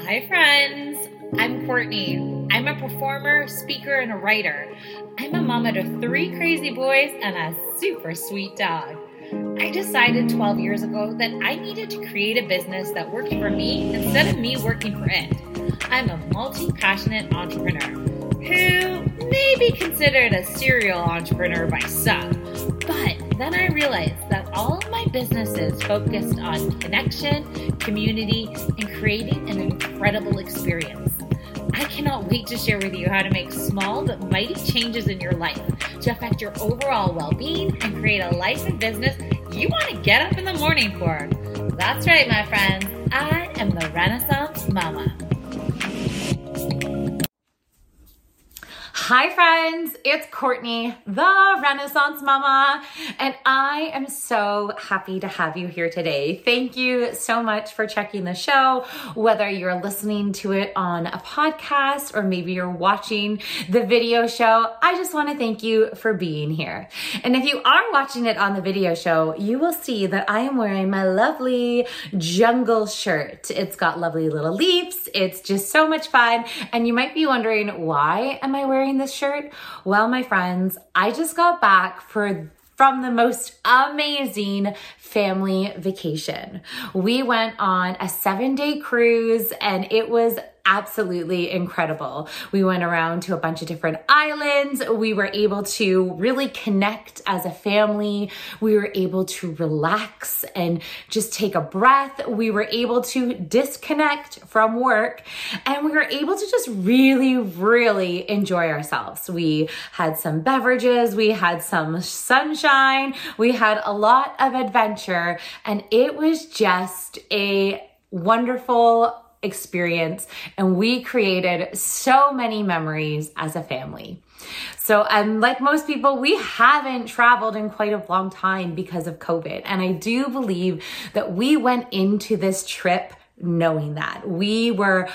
Hi, friends. I'm Courtney. I'm a performer, speaker, and a writer. I'm a mama to three crazy boys and a super sweet dog. I decided 12 years ago that I needed to create a business that worked for me instead of me working for it. I'm a multi passionate entrepreneur who may be considered a serial entrepreneur by some, but then I realized that all of my businesses focused on connection, community, and creating an incredible experience. I cannot wait to share with you how to make small but mighty changes in your life to affect your overall well being and create a life and business you want to get up in the morning for. That's right, my friends. I am the Renaissance Mama. Hi, friends. It's Courtney, the Renaissance Mama, and I am so happy to have you here today. Thank you so much for checking the show, whether you're listening to it on a podcast or maybe you're watching the video show. I just want to thank you for being here. And if you are watching it on the video show, you will see that I am wearing my lovely jungle shirt. It's got lovely little leaves. It's just so much fun. And you might be wondering, why am I wearing this shirt? Well, my friends, I just got back for from the most amazing family vacation. We went on a seven day cruise and it was absolutely incredible. We went around to a bunch of different islands. We were able to really connect as a family. We were able to relax and just take a breath. We were able to disconnect from work and we were able to just really, really enjoy ourselves. We had some beverages, we had some sunshine, we had a lot of adventure, and it was just a wonderful experience and we created so many memories as a family. So, and like most people, we haven't traveled in quite a long time because of COVID. And I do believe that we went into this trip knowing that. We were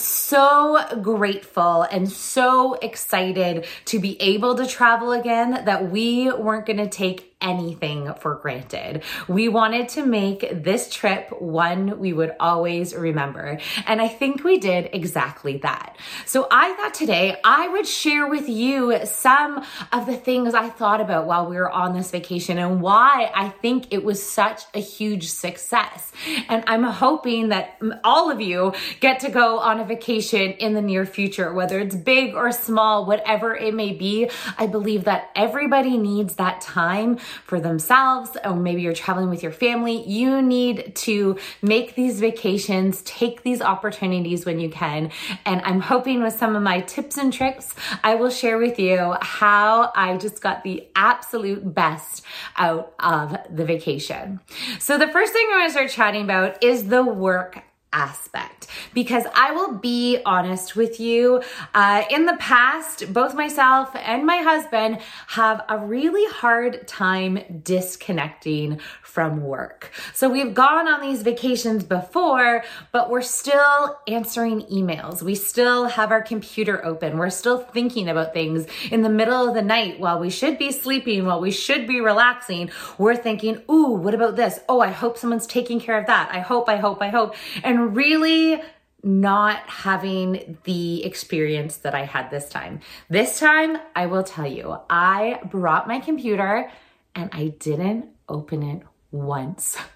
so grateful and so excited to be able to travel again that we weren't going to take anything for granted. We wanted to make this trip one we would always remember. And I think we did exactly that. So I thought today I would share with you some of the things I thought about while we were on this vacation and why I think it was such a huge success. And I'm hoping that all of you get to go on a vacation in the near future, whether it's big or small, whatever it may be. I believe that everybody needs that time for themselves, or maybe you're traveling with your family, you need to make these vacations, take these opportunities when you can. And I'm hoping with some of my tips and tricks, I will share with you how I just got the absolute best out of the vacation. So the first thing I want to start chatting about is the work aspect because I will be honest with you. Uh, in the past, both myself and my husband have a really hard time disconnecting from work. So we've gone on these vacations before, but we're still answering emails. We still have our computer open. We're still thinking about things in the middle of the night while we should be sleeping, while we should be relaxing. We're thinking, ooh, what about this? Oh, I hope someone's taking care of that. I hope, I hope, I hope. And really, not having the experience that I had this time. This time, I will tell you, I brought my computer and I didn't open it once.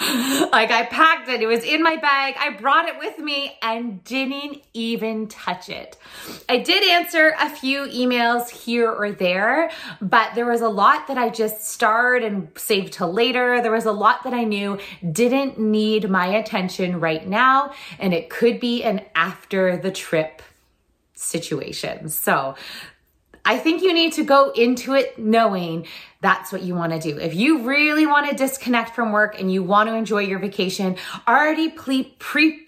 like I packed it, it was in my bag, I brought it with me and didn't even touch it. I did answer a few emails here or there, but there was a lot that I just starred and saved till later. There was a lot that I knew didn't need my attention right now, and it could be an after the trip situation. So I think you need to go into it knowing that's what you want to do. If you really want to disconnect from work and you want to enjoy your vacation, already pre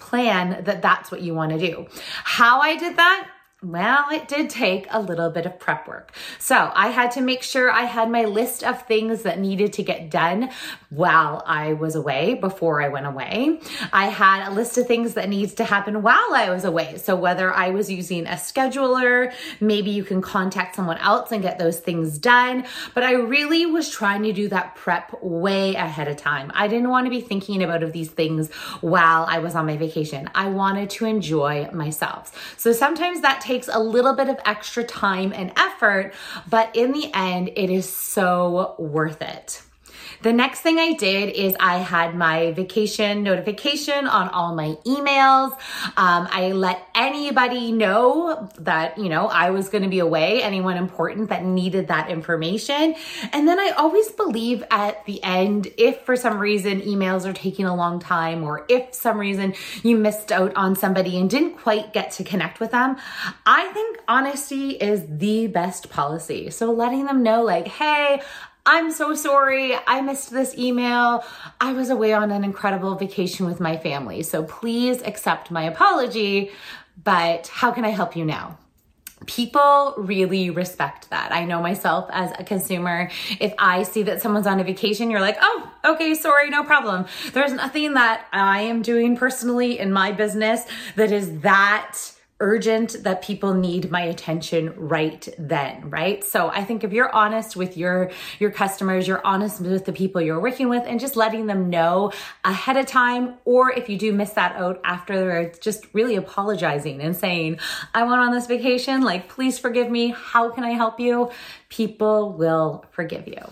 plan that that's what you want to do. How I did that? Well, it did take a little bit of prep work. So I had to make sure I had my list of things that needed to get done while I was away, before I went away. I had a list of things that needs to happen while I was away. So whether I was using a scheduler, maybe you can contact someone else and get those things done. But I really was trying to do that prep way ahead of time. I didn't want to be thinking about these things while I was on my vacation. I wanted to enjoy myself. So sometimes that takes takes a little bit of extra time and effort, but in the end, it is so worth it. The next thing I did is I had my vacation notification on all my emails. Um, I let anybody know that, you know, I was going to be away, anyone important that needed that information. And then I always believe at the end, if for some reason emails are taking a long time or if some reason you missed out on somebody and didn't quite get to connect with them, I think honesty is the best policy. So letting them know like, hey, I'm so sorry. I missed this email. I was away on an incredible vacation with my family. So please accept my apology. But how can I help you now? People really respect that. I know myself as a consumer. If I see that someone's on a vacation, you're like, oh, okay, sorry, no problem. There's nothing that I am doing personally in my business that is that urgent that people need my attention right then, right? So I think if you're honest with your your customers, you're honest with the people you're working with and just letting them know ahead of time or if you do miss that out after just really apologizing and saying, "I went on this vacation, like please forgive me. How can I help you?" People will forgive you.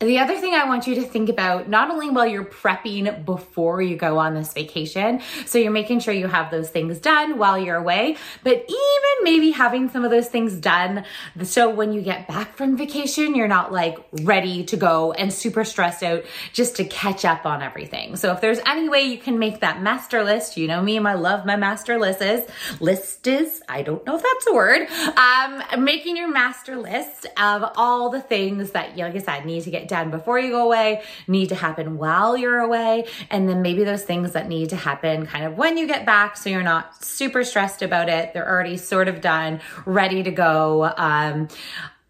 The other thing I want you to think about, not only while you're prepping before you go on this vacation, so you're making sure you have those things done while you're away, but even maybe having some of those things done so when you get back from vacation, you're not like ready to go and super stressed out just to catch up on everything. So if there's any way you can make that master list, you know me, I love my master lists. List is, I don't know if that's a word, um, making your master list of all the things that, like I said, need to get done before you go away, need to happen while you're away, and then maybe those things that need to happen kind of when you get back so you're not super stressed about it. They're already sort of done, ready to go. Um,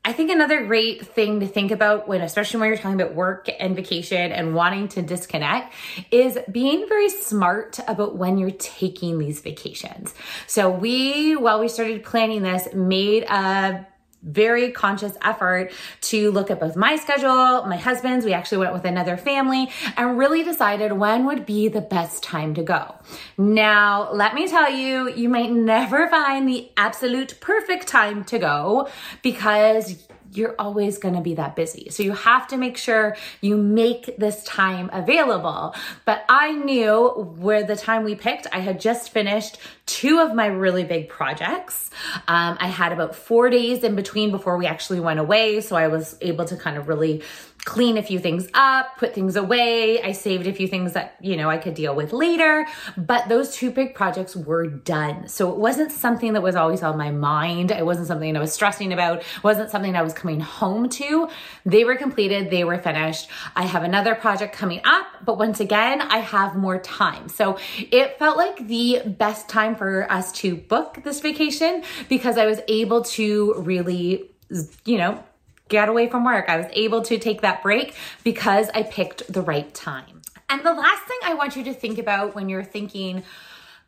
I think another great thing to think about when, especially when you're talking about work and vacation and wanting to disconnect, is being very smart about when you're taking these vacations. So, we, while we started planning this, made a very conscious effort to look at both my schedule, my husband's. We actually went with another family and really decided when would be the best time to go. Now, let me tell you, you might never find the absolute perfect time to go because you're always going to be that busy. So you have to make sure you make this time available. But I knew where the time we picked, I had just finished two of my really big projects. Um, I had about four days in between before we actually went away. So I was able to kind of really clean a few things up, put things away. I saved a few things that, you know, I could deal with later, but those two big projects were done. So it wasn't something that was always on my mind. It wasn't something I was stressing about. It wasn't something I was coming home to. They were completed. They were finished. I have another project coming up, but once again, I have more time. So it felt like the best time for us to book this vacation because I was able to really you know, get away from work. I was able to take that break because I picked the right time. And the last thing I want you to think about when you're thinking,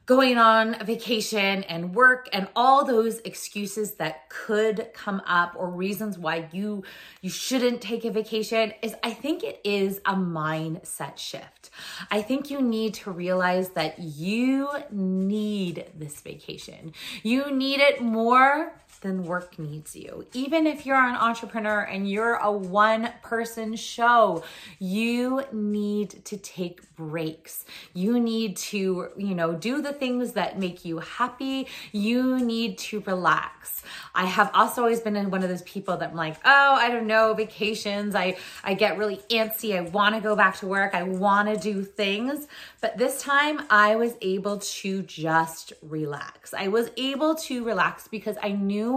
going on vacation and work and all those excuses that could come up or reasons why you you shouldn't take a vacation is I think it is a mindset shift. I think you need to realize that you need this vacation. You need it more then work needs you. Even if you're an entrepreneur and you're a one person show, you need to take breaks. You need to, you know, do the things that make you happy. You need to relax. I have also always been one of those people that I'm like, oh, I don't know, vacations. I, I get really antsy. I want to go back to work. I want to do things. But this time I was able to just relax. I was able to relax because I knew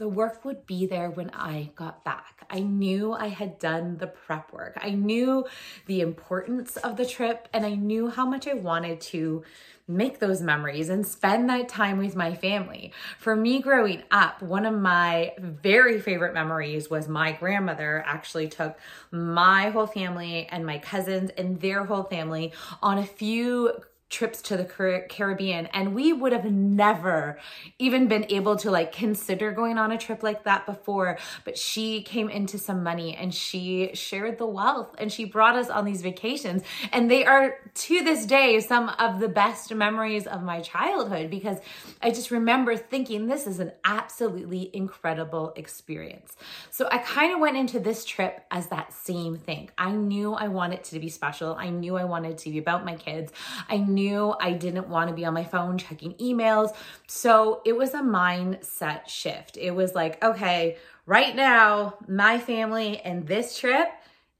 the work would be there when I got back. I knew I had done the prep work. I knew the importance of the trip and I knew how much I wanted to make those memories and spend that time with my family. For me growing up, one of my very favorite memories was my grandmother actually took my whole family and my cousins and their whole family on a few trips to the Caribbean and we would have never even been able to like consider going on a trip like that before but she came into some money and she shared the wealth and she brought us on these vacations and they are to this day some of the best memories of my childhood because I just remember thinking this is an absolutely incredible experience. So I kind of went into this trip as that same thing. I knew I wanted to be special. I knew I wanted to be about my kids. I knew knew I didn't want to be on my phone checking emails. So it was a mindset shift. It was like, okay, right now, my family and this trip,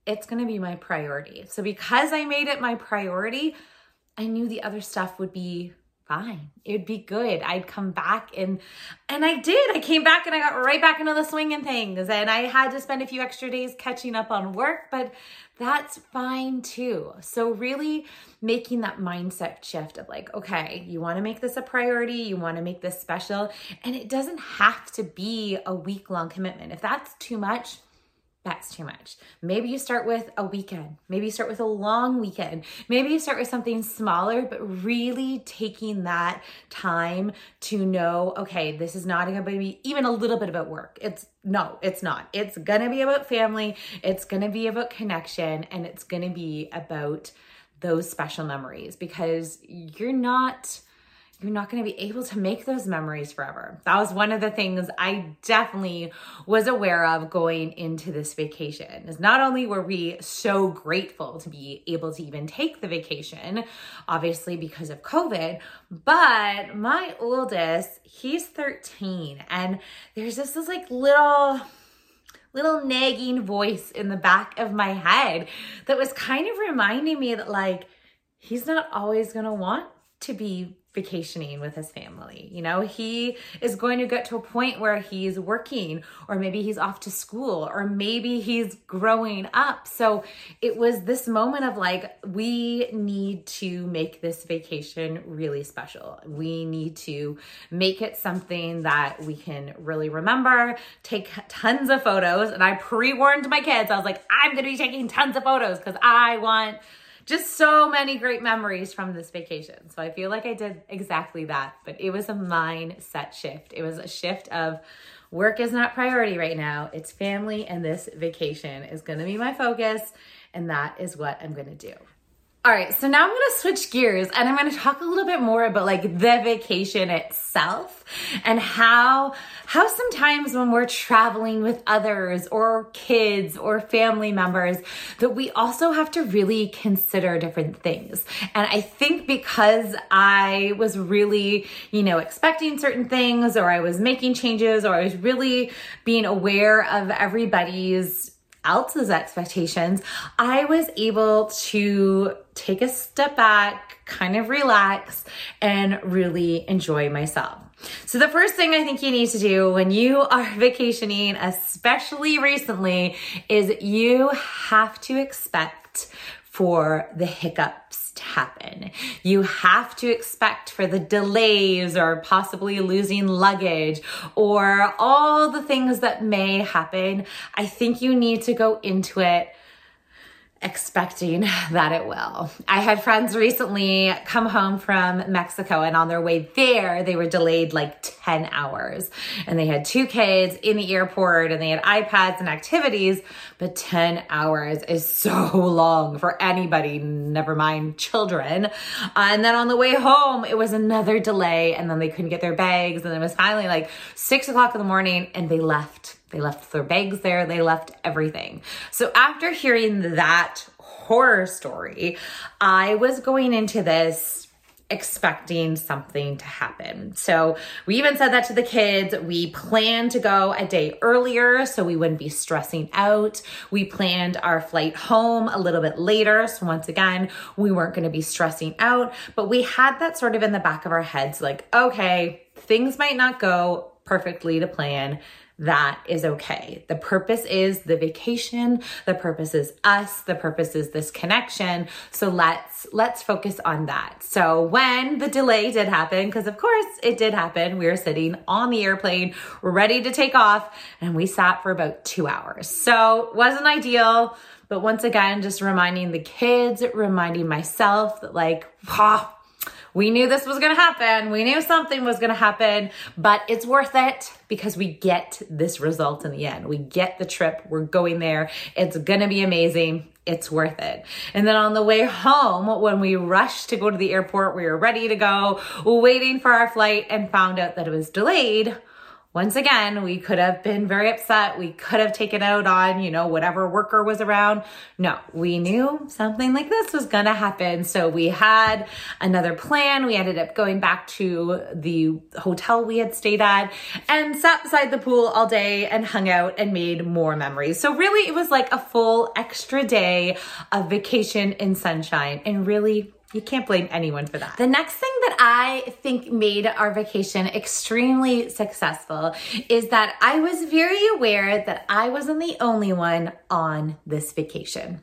it's going to be my priority. So because I made it my priority, I knew the other stuff would be fine. It'd be good. I'd come back and and I did. I came back and I got right back into the swing and things. And I had to spend a few extra days catching up on work, but that's fine too. So really making that mindset shift of like, okay, you want to make this a priority, you want to make this special, and it doesn't have to be a week long commitment. If that's too much, that's too much. Maybe you start with a weekend. Maybe you start with a long weekend. Maybe you start with something smaller, but really taking that time to know, okay, this is not going to be even a little bit about work. It's no, it's not. It's going to be about family. It's going to be about connection and it's going to be about those special memories because you're not you're not going to be able to make those memories forever. That was one of the things I definitely was aware of going into this vacation. Is not only were we so grateful to be able to even take the vacation, obviously because of COVID, but my oldest, he's 13 and there's just this like little little nagging voice in the back of my head that was kind of reminding me that like he's not always going to want to be vacationing with his family. You know, he is going to get to a point where he's working, or maybe he's off to school, or maybe he's growing up. So it was this moment of like, we need to make this vacation really special. We need to make it something that we can really remember, take tons of photos. And I pre warned my kids, I was like, I'm going to be taking tons of photos because I want just so many great memories from this vacation. So I feel like I did exactly that, but it was a mindset shift. It was a shift of work is not priority right now. It's family and this vacation is going to be my focus and that is what I'm going to do. All right, so now I'm gonna switch gears and I'm gonna talk a little bit more about like the vacation itself and how how sometimes when we're traveling with others or kids or family members that we also have to really consider different things. And I think because I was really, you know, expecting certain things or I was making changes or I was really being aware of everybody's else's expectations, I was able to take a step back, kind of relax, and really enjoy myself. So, the first thing I think you need to do when you are vacationing, especially recently, is you have to expect for the hiccups happen. You have to expect for the delays or possibly losing luggage or all the things that may happen. I think you need to go into it expecting that it will. I had friends recently come home from Mexico and on their way there, they were delayed like 10 hours and they had two kids in the airport and they had iPads and activities, but 10 hours is so long for anybody, never mind children. Uh, and then on the way home, it was another delay and then they couldn't get their bags and it was finally like six o'clock in the morning and they left they left their bags there, they left everything. So after hearing that horror story, I was going into this expecting something to happen. So we even said that to the kids. We planned to go a day earlier so we wouldn't be stressing out. We planned our flight home a little bit later. So once again, we weren't going to be stressing out, but we had that sort of in the back of our heads like, okay, things might not go perfectly to plan that is okay. The purpose is the vacation, the purpose is us, the purpose is this connection. So let's let's focus on that. So when the delay did happen, because of course it did happen, we were sitting on the airplane, ready to take off, and we sat for about two hours. So wasn't ideal. But once again, just reminding the kids, reminding myself that like, we knew this was going to happen. We knew something was going to happen, but it's worth it because we get this result in the end. We get the trip. We're going there. It's going to be amazing. It's worth it. And then on the way home, when we rushed to go to the airport, we were ready to go, waiting for our flight and found out that it was delayed once again, we could have been very upset. We could have taken out on, you know, whatever worker was around. No, we knew something like this was going to happen. So we had another plan. We ended up going back to the hotel we had stayed at and sat beside the pool all day and hung out and made more memories. So really, it was like a full extra day of vacation in sunshine and really you can't blame anyone for that. The next thing that I think made our vacation extremely successful is that I was very aware that I wasn't the only one on this vacation.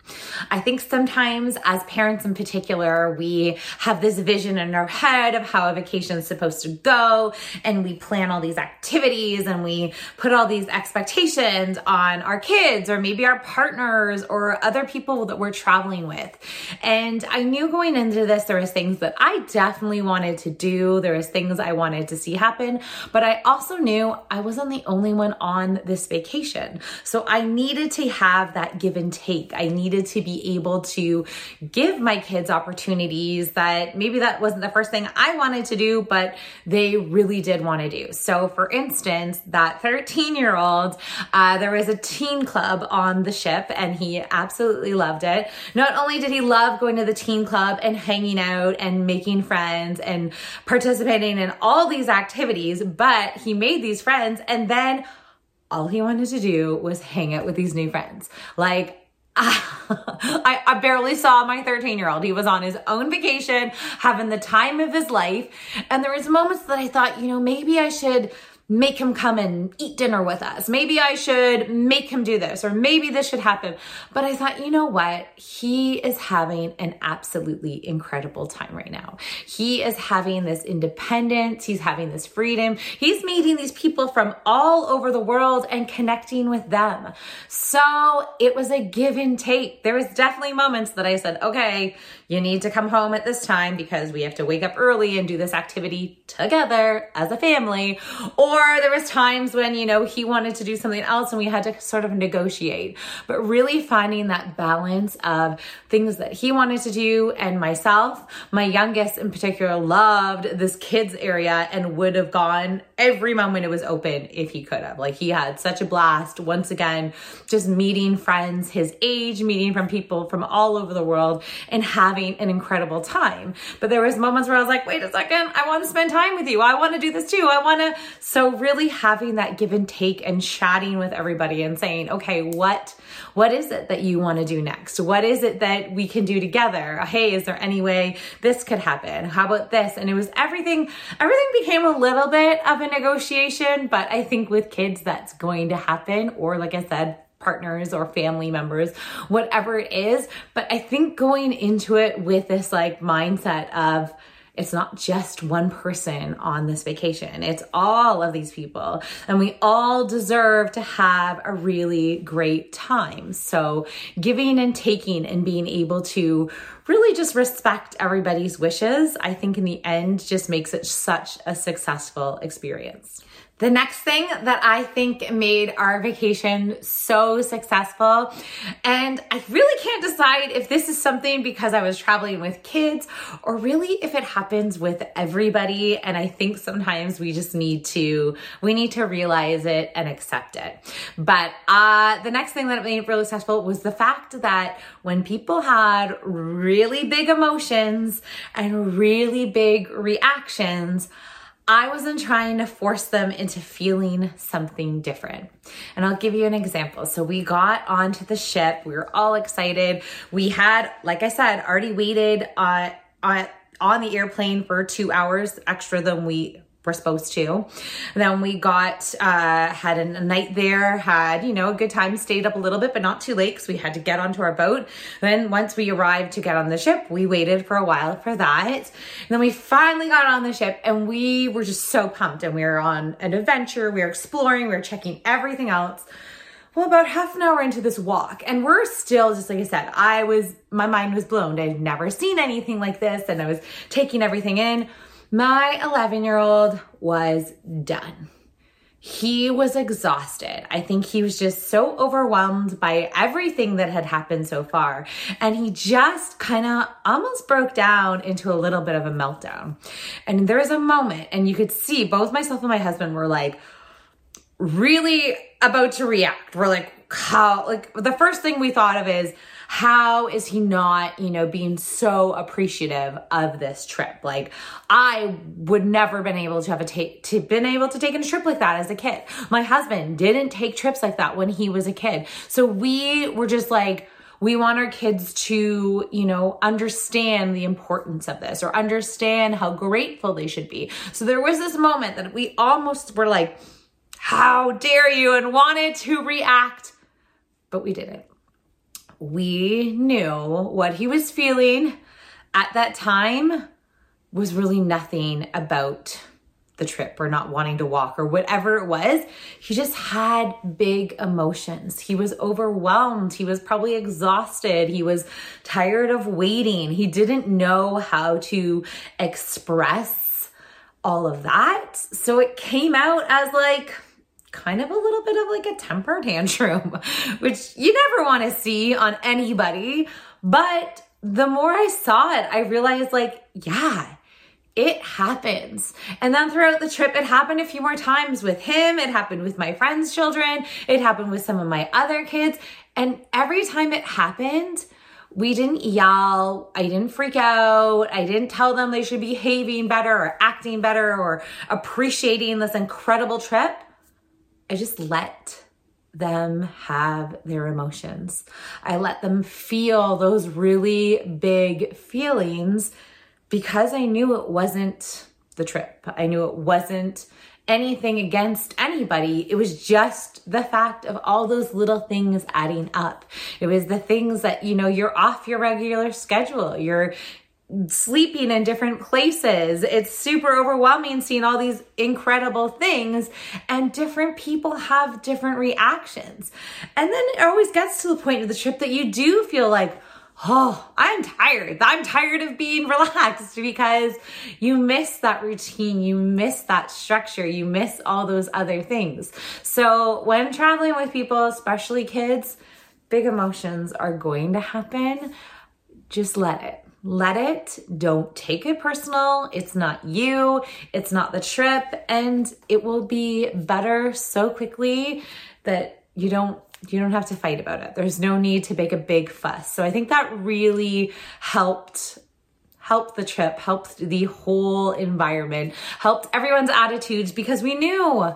I think sometimes, as parents in particular, we have this vision in our head of how a vacation is supposed to go, and we plan all these activities and we put all these expectations on our kids or maybe our partners or other people that we're traveling with. And I knew going into into this, there was things that I definitely wanted to do. There was things I wanted to see happen, but I also knew I wasn't the only one on this vacation. So I needed to have that give and take. I needed to be able to give my kids opportunities that maybe that wasn't the first thing I wanted to do, but they really did want to do. So for instance, that 13 year old, uh, there was a teen club on the ship and he absolutely loved it. Not only did he love going to the teen club and hanging out and making friends and participating in all these activities, but he made these friends and then all he wanted to do was hang out with these new friends. Like, I, I, barely saw my 13 year old. He was on his own vacation, having the time of his life. And there was moments that I thought, you know, maybe I should make him come and eat dinner with us. Maybe I should make him do this, or maybe this should happen. But I thought, you know what? He is having an absolutely incredible time right now. He is having this independence, he's having this freedom. He's meeting these people from all over the world and connecting with them. So it was a give and take. There was definitely moments that I said, okay, you need to come home at this time because we have to wake up early and do this activity together as a family. Or there was times when, you know, he wanted to do something else and we had to sort of negotiate. But really finding that balance of things that he wanted to do and myself. My youngest in particular loved this kids area and would have gone every moment it was open if he could have. Like he had such a blast once again, just meeting friends his age, meeting from people from all over the world and having an incredible time. But there was moments where I was like, wait a second, I want to spend time with you. I want to do this too. I want to. So really having that give and take and chatting with everybody and saying, okay, what, what is it that you want to do next? What is it that we can do together? Hey, is there any way this could happen? How about this? And it was everything, everything became a little bit of a negotiation, but I think with kids that's going to happen. Or like I said, partners or family members, whatever it is. But I think going into it with this like mindset of, it's not just one person on this vacation. It's all of these people and we all deserve to have a really great time. So giving and taking and being able to really just respect everybody's wishes, I think in the end just makes it such a successful experience. The next thing that I think made our vacation so successful, and I really can't decide if this is something because I was traveling with kids or really if it happens with everybody. And I think sometimes we just need to, we need to realize it and accept it. But uh, the next thing that made it really successful was the fact that when people had really big emotions and really big reactions, I wasn't trying to force them into feeling something different. And I'll give you an example. So we got onto the ship. We were all excited. We had, like I said, already waited uh, on, on the airplane for two hours extra than we we're supposed to. Then we got uh, had a, night there, had you know a good time, stayed up a little bit, but not too late because we had to get onto our boat. Then once we arrived to get on the ship, we waited for a while for that. And then we finally got on the ship, and we were just so pumped. And we were on an adventure. We were exploring. We were checking everything else. Well, about half an hour into this walk, and we're still just like I said, I was my mind was blown. I'd never seen anything like this, and I was taking everything in. My 11 year old was done. He was exhausted. I think he was just so overwhelmed by everything that had happened so far. And he just kind of almost broke down into a little bit of a meltdown. And there was a moment, and you could see both myself and my husband were like, really about to react. We're like, how, like, the first thing we thought of is, how is he not, you know, being so appreciative of this trip? Like I would never been able to have a take to been able to take a trip like that as a kid. My husband didn't take trips like that when he was a kid. So we were just like we want our kids to, you know, understand the importance of this or understand how grateful they should be. So there was this moment that we almost were like, how dare you, and wanted to react, but we didn't we knew what he was feeling at that time was really nothing about the trip or not wanting to walk or whatever it was. He just had big emotions. He was overwhelmed. He was probably exhausted. He was tired of waiting. He didn't know how to express all of that. So it came out as like, kind of a little bit of like a temper tantrum, which you never want to see on anybody. But the more I saw it, I realized like, yeah, it happens. And then throughout the trip, it happened a few more times with him. It happened with my friends' children. It happened with some of my other kids. And every time it happened, we didn't yell. I didn't freak out. I didn't tell them they should be behaving better or acting better or appreciating this incredible trip. I just let them have their emotions. I let them feel those really big feelings because I knew it wasn't the trip. I knew it wasn't anything against anybody. It was just the fact of all those little things adding up. It was the things that, you know, you're off your regular schedule. You're sleeping in different places. It's super overwhelming seeing all these incredible things, and different people have different reactions. And then it always gets to the point of the trip that you do feel like, oh, I'm tired. I'm tired of being relaxed because you miss that routine, you miss that structure, you miss all those other things. So when traveling with people, especially kids, big emotions are going to happen. Just let it let it. Don't take it personal. It's not you. It's not the trip. And it will be better so quickly that you don't you don't have to fight about it. There's no need to make a big fuss. So I think that really helped helped the trip, helped the whole environment, helped everyone's attitudes because we knew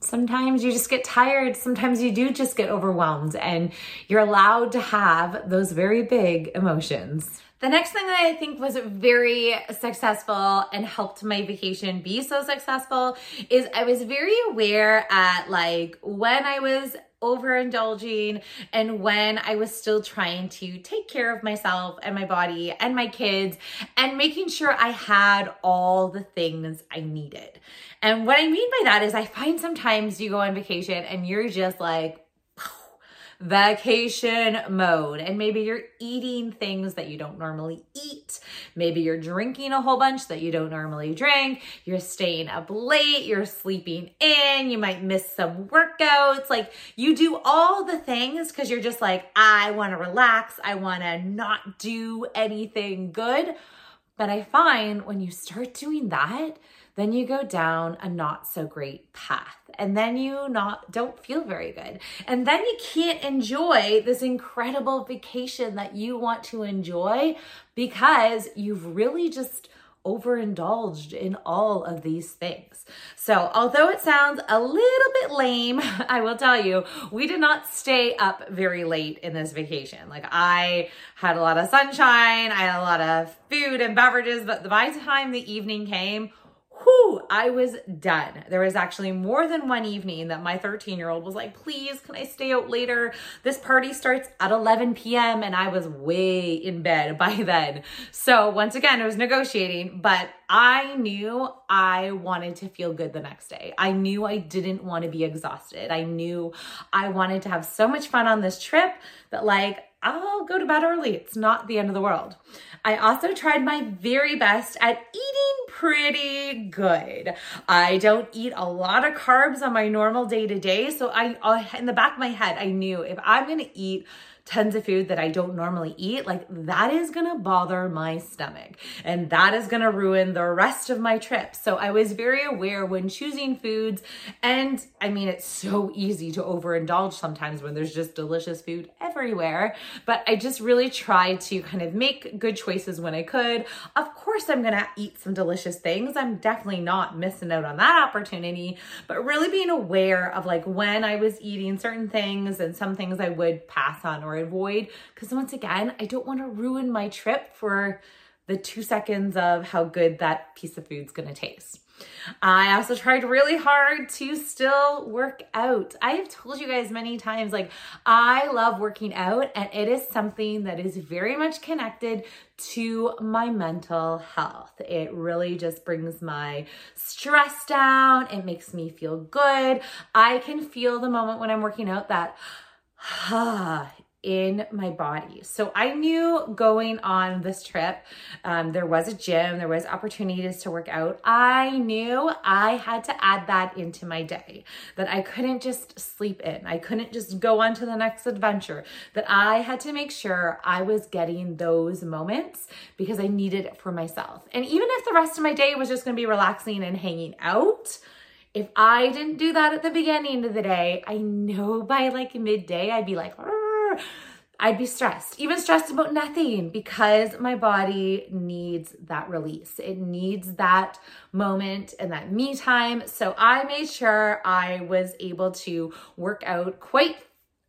sometimes you just get tired. Sometimes you do just get overwhelmed and you're allowed to have those very big emotions. The next thing that I think was very successful and helped my vacation be so successful is I was very aware at like when I was overindulging and when I was still trying to take care of myself and my body and my kids and making sure I had all the things I needed. And what I mean by that is I find sometimes you go on vacation and you're just like, vacation mode. And maybe you're eating things that you don't normally eat. Maybe you're drinking a whole bunch that you don't normally drink. You're staying up late. You're sleeping in. You might miss some workouts. Like you do all the things because you're just like, I want to relax. I want to not do anything good. But I find when you start doing that, then you go down a not so great path and then you not don't feel very good and then you can't enjoy this incredible vacation that you want to enjoy because you've really just overindulged in all of these things. So, although it sounds a little bit lame, I will tell you, we did not stay up very late in this vacation. Like, I had a lot of sunshine, I had a lot of food and beverages, but by the time the evening came, whew, I was done. There was actually more than one evening that my 13 year old was like, please, can I stay out later? This party starts at 11 p.m. and I was way in bed by then. So once again, it was negotiating, but I knew I wanted to feel good the next day. I knew I didn't want to be exhausted. I knew I wanted to have so much fun on this trip that like I'll go to bed early. It's not the end of the world. I also tried my very best at eating pretty good. I don't eat a lot of carbs on my normal day to day. So I, uh, in the back of my head, I knew if I'm going to eat tons of food that I don't normally eat, like that is gonna bother my stomach and that is gonna ruin the rest of my trip. So I was very aware when choosing foods. And I mean, it's so easy to overindulge sometimes when there's just delicious food everywhere. But I just really tried to kind of make good choices when I could. Of course, I'm gonna eat some delicious things. I'm definitely not missing out on that opportunity, but really being aware of like when I was eating certain things and some things I would pass on or avoid. Because once again, I don't want to ruin my trip for the two seconds of how good that piece of food's gonna taste. I also tried really hard to still work out. I have told you guys many times, like, I love working out, and it is something that is very much connected to my mental health. It really just brings my stress down, it makes me feel good. I can feel the moment when I'm working out that, ah, in my body. So I knew going on this trip, um, there was a gym, there was opportunities to work out. I knew I had to add that into my day, that I couldn't just sleep in. I couldn't just go on to the next adventure, that I had to make sure I was getting those moments because I needed it for myself. And even if the rest of my day was just going to be relaxing and hanging out, if I didn't do that at the beginning of the day, I know by like midday, I'd be like, I'd be stressed, even stressed about nothing because my body needs that release. It needs that moment and that me time. So I made sure I was able to work out quite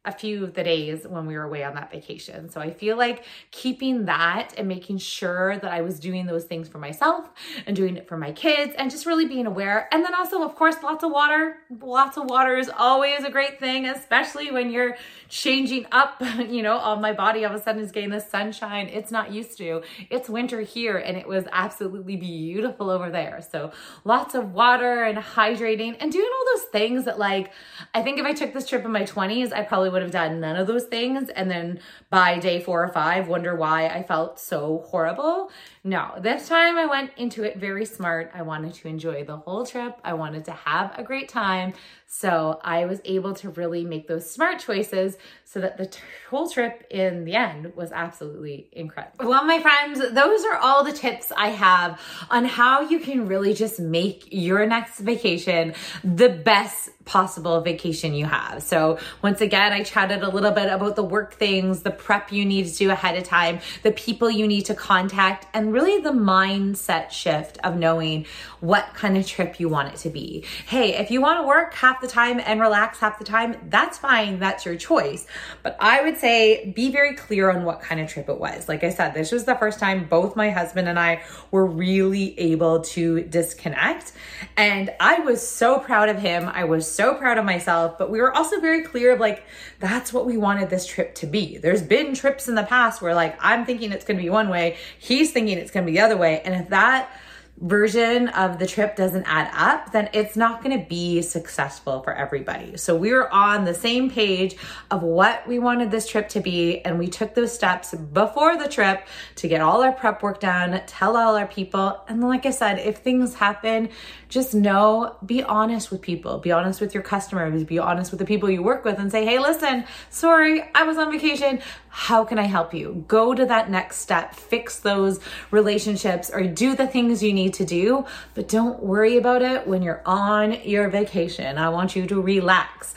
a few of the days when we were away on that vacation. So I feel like keeping that and making sure that I was doing those things for myself and doing it for my kids and just really being aware. And then also, of course, lots of water. Lots of water is always a great thing, especially when you're changing up, you know, all my body all of a sudden is getting the sunshine it's not used to. It's winter here and it was absolutely beautiful over there. So lots of water and hydrating and doing all those things that like, I think if I took this trip in my 20s, I probably would have done none of those things. And then by day four or five, wonder why I felt so horrible. No, this time I went into it very smart. I wanted to enjoy the whole trip. I wanted to have a great time. So I was able to really make those smart choices so that the t- whole trip in the end was absolutely incredible. Well, my friends, those are all the tips I have on how you can really just make your next vacation the best possible vacation you have. So once again, I chatted a little bit about the work things, the prep you need to do ahead of time, the people you need to contact, and really the mindset shift of knowing what kind of trip you want it to be. Hey, if you want to work half the time and relax half the time, that's fine. That's your choice. But I would say be very clear on what kind of trip it was. Like I said, this was the first time both my husband and I were really able to disconnect. And I was so proud of him. I was so proud of myself, but we were also very clear of like, that's what we wanted this trip to be. There's been trips in the past where like I'm thinking it's going to be one way, he's thinking it's going to be the other way. And if that version of the trip doesn't add up, then it's not going to be successful for everybody. So we were on the same page of what we wanted this trip to be. And we took those steps before the trip to get all our prep work done, tell all our people. And like I said, if things happen, just know, be honest with people, be honest with your customers, be honest with the people you work with and say, hey, listen, sorry, I was on vacation. How can I help you? Go to that next step, fix those relationships, or do the things you need to do, but don't worry about it when you're on your vacation. I want you to relax.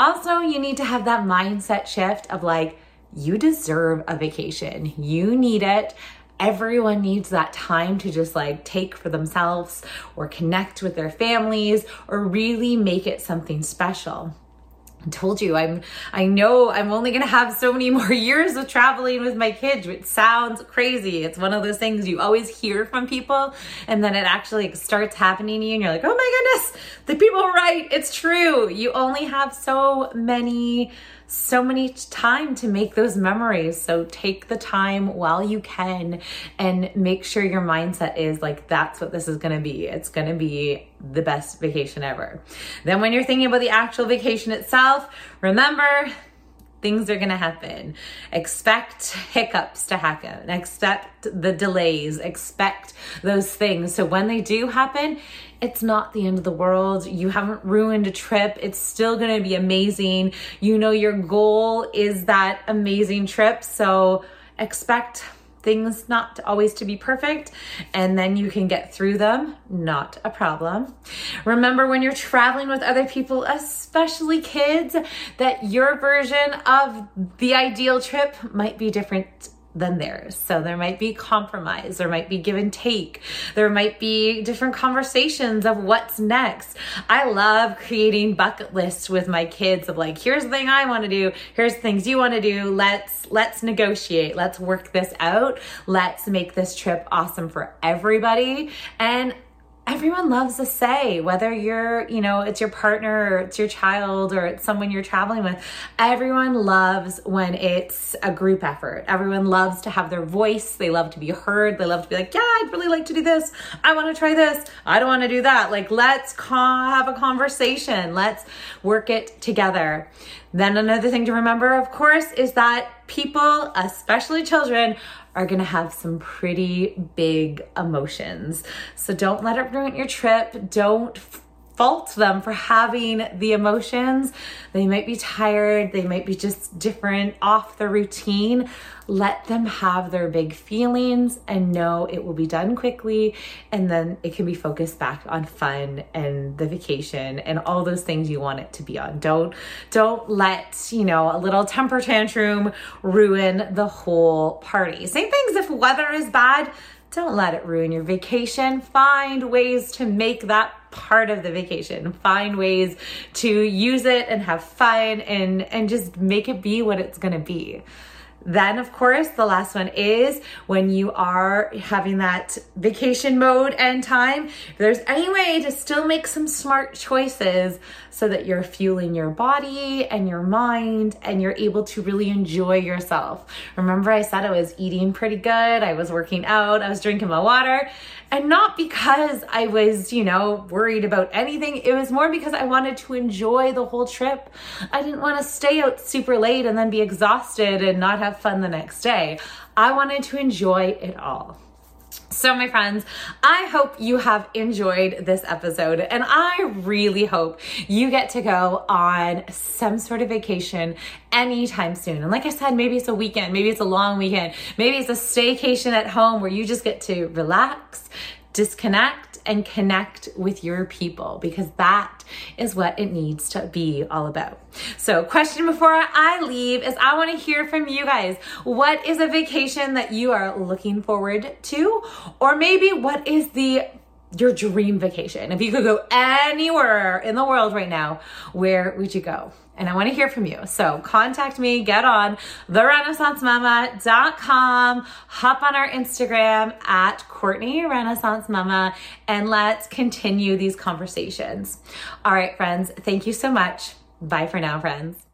Also, you need to have that mindset shift of like, you deserve a vacation. You need it everyone needs that time to just like take for themselves or connect with their families or really make it something special. I told you i'm i know i'm only going to have so many more years of traveling with my kids which sounds crazy it's one of those things you always hear from people and then it actually starts happening to you and you're like oh my goodness the people right it's true you only have so many so many time to make those memories. So take the time while you can and make sure your mindset is like, that's what this is going to be. It's going to be the best vacation ever. Then when you're thinking about the actual vacation itself, remember things are going to happen. Expect hiccups to happen. Expect the delays. Expect those things. So when they do happen, it's not the end of the world. You haven't ruined a trip. It's still going to be amazing. You know, your goal is that amazing trip. So expect things not always to be perfect and then you can get through them not a problem remember when you're traveling with other people especially kids that your version of the ideal trip might be different than theirs. So there might be compromise, there might be give and take, there might be different conversations of what's next. I love creating bucket lists with my kids of like, here's the thing I want to do, here's things you want to do. Let's let's negotiate. Let's work this out. Let's make this trip awesome for everybody. And everyone loves a say, whether you're, you know, it's your partner or it's your child or it's someone you're traveling with. Everyone loves when it's a group effort. Everyone loves to have their voice. They love to be heard. They love to be like, yeah, I'd really like to do this. I want to try this. I don't want to do that. Like, let's have a conversation. Let's work it together. Then another thing to remember, of course, is that people, especially children, are to have some pretty big emotions. So don't let it ruin your trip. Don't fault them for having the emotions. They might be tired, they might be just different, off the routine. Let them have their big feelings and know it will be done quickly and then it can be focused back on fun and the vacation and all those things you want it to be on. Don't don't let, you know, a little temper tantrum ruin the whole party. Same things if weather is bad, don't let it ruin your vacation. Find ways to make that part of the vacation. Find ways to use it and have fun and and just make it be what it's going to be. Then, of course, the last one is when you are having that vacation mode and time. If there's any way to still make some smart choices so that you're fueling your body and your mind and you're able to really enjoy yourself. Remember, I said I was eating pretty good, I was working out, I was drinking my water, and not because I was, you know, worried about anything. It was more because I wanted to enjoy the whole trip. I didn't want to stay out super late and then be exhausted and not have fun the next day. I wanted to enjoy it all. So, my friends, I hope you have enjoyed this episode, and I really hope you get to go on some sort of vacation anytime soon. And like I said, maybe it's a weekend, maybe it's a long weekend, maybe it's a staycation at home where you just get to relax, disconnect and connect with your people because that is what it needs to be all about. So, question before I leave is I want to hear from you guys. What is a vacation that you are looking forward to? Or maybe what is the your dream vacation? If you could go anywhere in the world right now, where would you go? and I want to hear from you. So contact me, get on therenaissancemama.com, hop on our Instagram at Courtney Renaissance Mama, and let's continue these conversations. All right, friends, thank you so much. Bye for now, friends.